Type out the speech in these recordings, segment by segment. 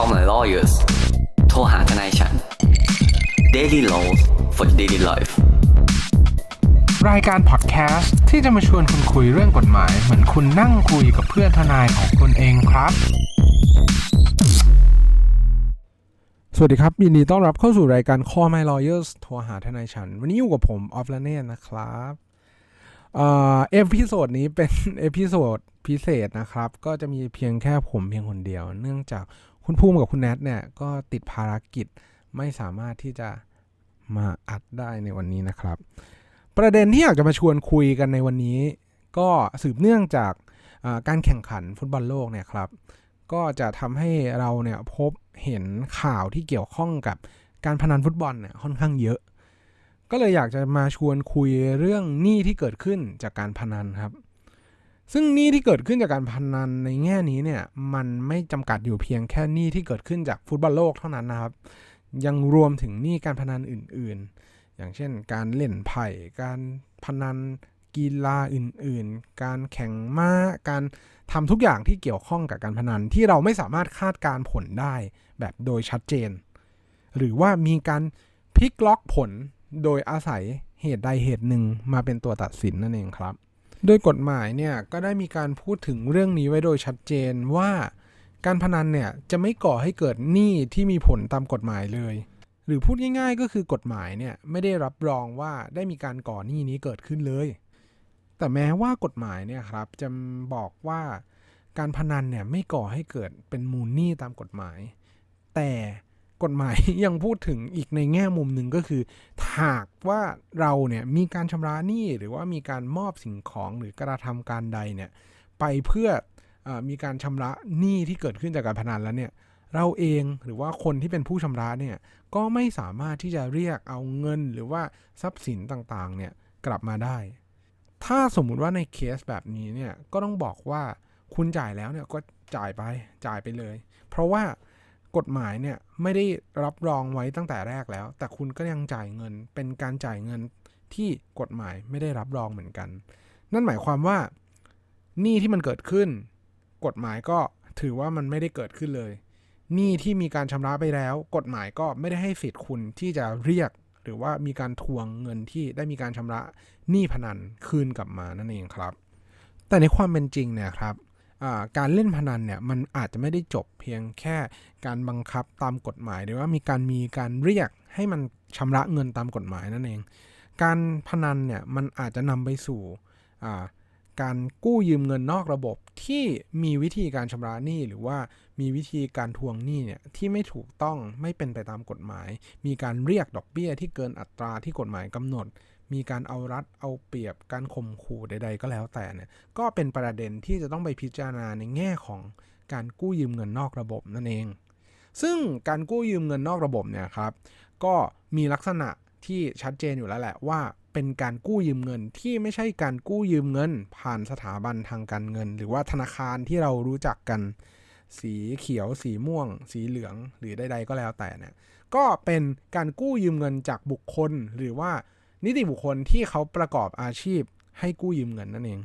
Call my lawyers โทรหาทนายฉัน Daily Laws for Daily Life รายการพอดแคสต์ที่จะมาชวนคุณคุยเรื่องกฎหมาย เหมือนคุณนั่งคุยกับเพื่อนทนายของคุณเองครับ สวัสดีครับ ยินดีต้อนรับเข้าสู่รายการ Call My Lawyers โทรหาทนายฉัน วันนี้อยู่กับผมออฟลาเน่นะครับเอ่อ episode นี้เป็นepisode พิเศษนะครับ ก็จะมีเพียงแค่ผมเพียงคนเดียว เนื่องจาก คุณภูมิกับคุณแนทเนี่ยก็ติดภารกิจไม่สามารถที่จะมาอัดได้ในวันนี้นะครับ ประเด็นที่อยากจะมาชวนคุยกันในวันนี้ ก็สืบเนื่องจากการแข่งขันฟุตบอลโลกเนี่ยครับก็จะทำให้เราเนี่ยพบเห็นข่าวที่เกี่ยวข้องกับการพนันฟุตบอลเนี่ยค่อนข้างเยอะ ก็เลยอยากจะมาชวนคุยเรื่องหนี้ที่เกิดขึ้นจากการพนันครับ ซึ่งหนี้ที่เกิดขึ้นจากการพนันในแง่นี้เนี่ยมันไม่จำกัดอยู่เพียงแค่หนี้ที่เกิดขึ้นจากฟุตบอลโลกเท่านั้นนะครับ ยังรวมถึงหนี้การพนันอื่น ๆ อย่างเช่น การเล่นไพ่การพนันกีฬาอื่น ๆ การแข่งม้า การทำทุกอย่างที่เกี่ยวข้องกับการพนันที่เราไม่สามารถคาดการผลได้แบบโดยชัดเจน หรือว่ามีการพลิกล็อกผลโดยอาศัยเหตุใดเหตุหนึ่งมาเป็นตัวตัดสินนั่นเองครับ โดยกฎหมายเนี่ยก็ได้มีการพูดถึงเรื่องนี้ไว้โดยชัดเจนว่า การพนันเนี่ยจะไม่ก่อให้เกิดหนี้ที่มีผลตามกฎหมายเลย หรือพูดง่ายๆ ก็คือกฎหมายเนี่ยไม่ได้รับรองว่าได้มีการก่อหนี้นี้เกิดขึ้นเลย แต่แม้ว่ากฎหมายเนี่ยครับจะบอกว่าการพนันเนี่ยไม่ก่อให้เกิดเป็นมูลหนี้ตามกฎหมาย แต่ กฎหมายยังพูดถึงอีกในแง่มุมหนึ่งก็คือหากว่าเราเนี่ยมีการชำระหนี้หรือว่ามีการมอบสิ่งของหรือกระทำการใดเนี่ยไปเพื่ออมีการชำระหนี้ที่เกิดขึ้นจากการพนันแล้วเนี่ยเราเองหรือว่าคนที่เป็นผู้ชำระเนี่ยก็ไม่สามารถที่จะเรียกเอาเงินหรือว่าทรัพย์สินต่างๆเนี่ยกลับมาได้ ถ้าสมมุติว่าในเคสแบบนี้เนี่ยก็ต้องบอกว่าคุณจ่ายแล้วเนี่ยก็จ่ายไปจ่ายไปเลย เพราะว่า กฎหมายเนี่ยไม่ได้รับรองไว้ตั้งแต่แรกแล้ว แต่คุณก็ยังจ่ายเงินเป็นการจ่ายเงินที่กฎหมายไม่ได้รับรองเหมือนกัน นั่นหมายความว่าหนี้ที่มันเกิดขึ้น กฎหมายก็ถือว่ามันไม่ได้เกิดขึ้นเลยหนี้ที่มีการชำระไปแล้ว กฎหมายก็ไม่ได้ให้สิทธิ์คุณที่จะเรียก หรือว่ามีการทวงเงินที่ได้มีการชำระหนี้พนันคืนกลับมานั่นเองครับ แต่ในความเป็นจริงเนี่ยครับ การเล่นพนันเนี่ยมันอาจจะไม่ได้จบเพียงแค่การบังคับตามกฎหมาย หรือว่ามีการมีการเรียกให้มันชำระเงินตามกฎหมายนั่นเอง การพนันเนี่ยมันอาจจะนำไปสู่การกู้ยืมเงินนอกระบบที่มีวิธีการชำระหนี้หรือว่ามีวิธีการทวงหนี้เนี่ยที่ไม่ถูกต้องไม่เป็นไปตามกฎหมาย มีการเรียกดอกเบี้ยที่เกินอัตราที่กฎหมายกำหนด มีการเอารัดเอาเปรียบการข่มขู่ใด ๆ ก็แล้วแต่เนี่ยก็เป็นประเด็นที่จะต้องไปพิจารณาในแง่ของการกู้ยืมเงินนอกระบบนั่นเอง ซึ่งการกู้ยืมเงินนอกระบบเนี่ยครับก็มีลักษณะที่ชัดเจนอยู่แล้วแหละว่าเป็นการกู้ยืมเงินที่ไม่ใช่การกู้ยืมเงิน ผ่านสถาบันทางการเงิน หรือว่าธนาคารที่เรารู้จักกัน สีเขียว สีม่วง สีเหลือง หรือใด ๆ ก็แล้วแต่เนี่ยก็เป็นการกู้ยืมเงินจากบุคคลหรือว่า นิติบุคคลที่เขาประกอบอาชีพให้กู้ยืมเงินนั่นเอง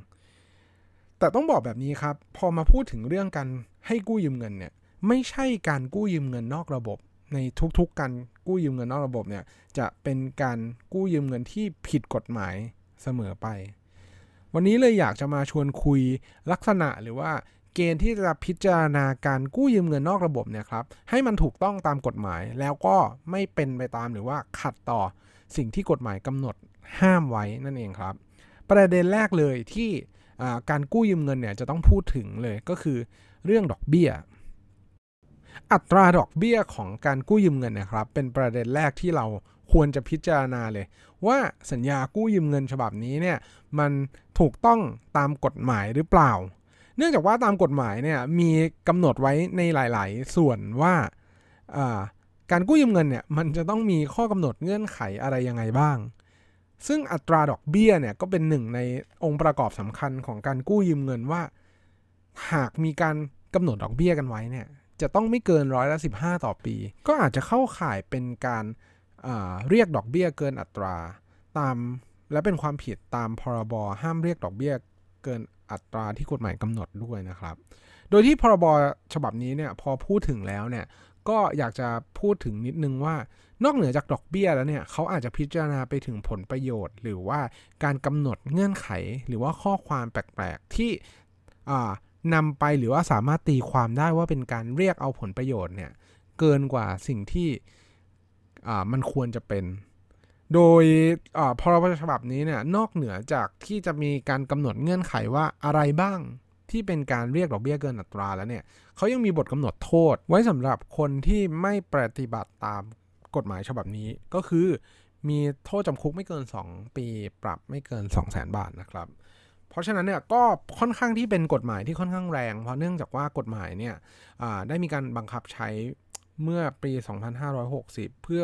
แต่ต้องบอกแบบนี้ครับ พอมาพูดถึงเรื่องการให้กู้ยืมเงินเนี่ย ไม่ใช่การกู้ยืมเงินนอกระบบ ในทุกๆการกู้ยืมเงินนอกระบบเนี่ยจะเป็นการกู้ยืมเงินที่ผิดกฎหมายเสมอไป วันนี้เลยอยากจะมาชวนคุยลักษณะหรือว่าเกณฑ์ที่จะพิจารณาการกู้ยืมเงินนอกระบบเนี่ยครับให้มันถูกต้องตามกฎหมายแล้วก็ไม่เป็นไปตามหรือว่าขัดต่อ สิ่งที่กฎหมายกำหนดห้ามไว้นั่นเองครับ ประเด็นแรกเลยที่การกู้ยืมเงินเนี่ยจะต้องพูดถึงเลยก็คือเรื่องดอกเบี้ย อัตราดอกเบี้ยของการกู้ยืมเงินนะครับ เป็นประเด็นแรกที่เราควรจะพิจารณาเลย ว่าสัญญากู้ยืมเงินฉบับนี้เนี่ยมันถูกต้องตามกฎหมายหรือเปล่า เนื่องจากว่าตามกฎหมายเนี่ยมีกำหนดไว้ในหลาย ๆ ส่วนว่า การกู้ยืมเงินเนี่ยมันจะต้องมีข้อกำหนดเงื่อนไขอะไรยังไงบ้าง ซึ่งอัตราดอกเบี้ยเนี่ยก็เป็นหนึ่งในองค์ประกอบสำคัญของการกู้ยืมเงินว่า หากมีการกำหนดดอกเบี้ยกันไว้เนี่ยจะต้องไม่เกินร้อยละสิต่อปี ก็อาจจะเข้าข่ายเป็นการเรียกดอกเบี้ยเกินอัตราตามและเป็นความผิดตามพรบห้ามเรียกดอกเบี้ยเกินอัตราที่กฎหมายกำหนดด้วยนะครับ โดยที่พรบฉบับนี้เนี่ยพอพูดถึงแล้วเนี่ย ก็อยากจะพูดถึงนิดนึงว่านอกเหนือจากดอกเบี้ยแล้วเนี่ยเขาอาจจะพิจารณาไปถึงผลประโยชน์ หรือว่าการกำหนดเงื่อนไข หรือว่าข้อความแปลกๆ ที่นำไปหรือว่าสามารถตีความได้ว่าเป็นการเรียกเอาผลประโยชน์เนี่ยเกินกว่าสิ่งที่มันควรจะเป็น โดยพรบฉบับนี้เนี่ยนอกเหนือจากที่จะมีการกำหนดเงื่อนไขว่าอะไรบ้าง ที่เป็นการเรียกดอกเบี้ยเกินอัตราแล้วเนี่ยเขายังมีบทกำหนดโทษ ไว้สำหรับคนที่ไม่ปฏิบัติตามกฎหมายฉบับนี้ก็คือ มีโทษจำคุกไม่เกิน 2 ปีปรับไม่เกิน 2 0 0 0 0 0บาทนะครับ เพราะฉะนั้นเนี่ยก็ค่อนข้างที่เป็นกฎหมายที่ค่อนข้างแรง เพราะเนื่องจากว่ากฎหมายเนี่ยได้มีการบังคับใช้เมื่อปี 2560 เพื่อ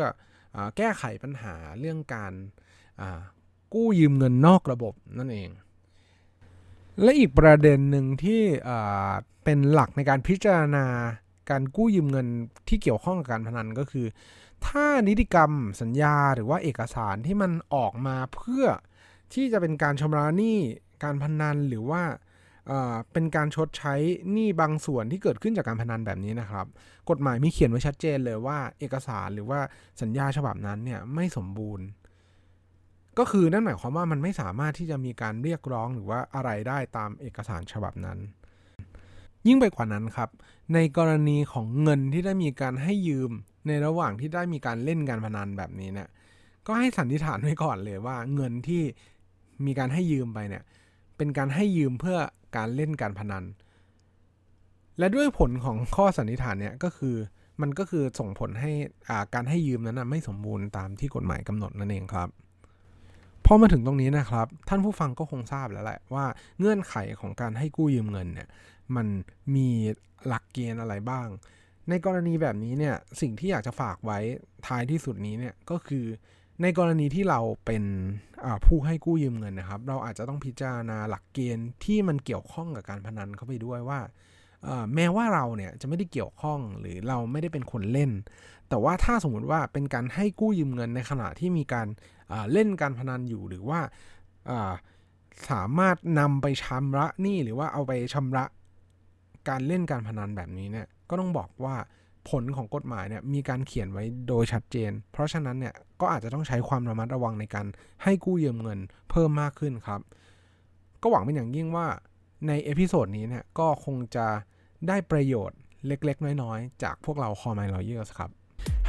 อแก้ไขปัญหาเรื่องการกู้ยืมเงินนอกระบบนั่นเอง และอีกประเด็นหนึ่งที่เป็นหลักในการพิจารณาการกู้ยืมเงินที่เกี่ยวข้องกับการพนันก็คือ ถ้านิติกรรมสัญญาหรือว่าเอกสารที่มันออกมาเพื่อที่จะเป็นการชำระหนี้การพนันหรือว่าเป็นการชดใช้หนี้บางส่วนที่เกิดขึ้นจากการพนันแบบนี้นะครับ กฎหมายมีเขียนไว้ชัดเจนเลยว่าเอกสารหรือว่าสัญญาฉบับนั้นเนี่ยไม่สมบูรณ์ ก็คือนั่นหมายความว่ามันไม่สามารถที่จะมีการเรียกร้องหรือว่าอะไรได้ตามเอกสารฉบับนั้น ยิ่งไปกว่านั้นครับ ในกรณีของเงินที่ได้มีการให้ยืมในระหว่างที่ได้มีการเล่นการพนันแบบนี้เนี่ยก็ให้สันนิษฐานไว้ก่อนเลยว่าเงินที่มีการให้ยืมไปเนี่ย เป็นการให้ยืมเพื่อการเล่นการพนัน และด้วยผลของข้อสันนิษฐานเนี่ยก็คือมันก็คือส่งผลให้การให้ยืมนั้นไม่สมบูรณ์ตามที่กฎหมายกำหนดนั่นเองครับ พอมาถึงตรงนี้นะครับ ท่านผู้ฟังก็คงทราบแล้วแหละว่าเงื่อนไขของการให้กู้ยืมเงินเนี่ยมันมีหลักเกณฑ์อะไรบ้าง ในกรณีแบบนี้เนี่ยสิ่งที่อยากจะฝากไว้ท้ายที่สุดนี้เนี่ยก็คือในกรณีที่เราเป็นผู้ให้กู้ยืมเงินนะครับ เราอาจจะต้องพิจารณาหลักเกณฑ์ที่มันเกี่ยวข้องกับการพนันเข้าไปด้วยว่าแม้ว่าเราเนี่ยจะไม่ได้เกี่ยวข้องหรือเราไม่ได้เป็นคนเล่น แต่ว่าถ้าสมมุติว่าเป็นการให้กู้ยืมเงินในขณะที่มีการ เล่นการพนันอยู่หรือว่าสามารถนำไปชำระหนี้หรือว่าเอาไปชำระการเล่นการพนันแบบนี้เนี่ยก็ต้องบอกว่าผลของกฎหมายเนี่ยมีการเขียนไว้โดยชัดเจน เพราะฉะนั้นเนี่ยก็อาจจะต้องใช้ความระมัดระวังในการให้กู้ยืมเงินเพิ่มมากขึ้นครับ ก็หวังเป็นอย่างยิ่งว่าใน episode นี้เนี่ยก็คงจะได้ประโยชน์เล็กๆ น้อยๆ จากพวกเรา Call My Lawyers ครับ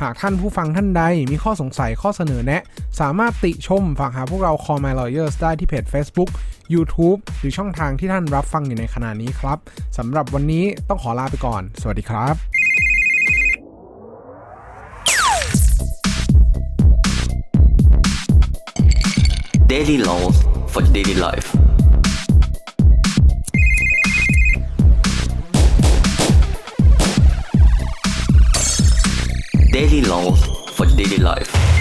หากท่านผู้ฟังท่านใดมีข้อสงสัยข้อเสนอแนะ สามารถติชมฝากหาพวกเรา Call My Lawyers ได้ที่เพจ Facebook YouTube หรือช่องทางที่ท่านรับฟังอยู่ในขณะนี้ครับสำหรับวันนี้ต้องขอลาไปก่อน สวัสดีครับ Daily laws for daily life. For daily life.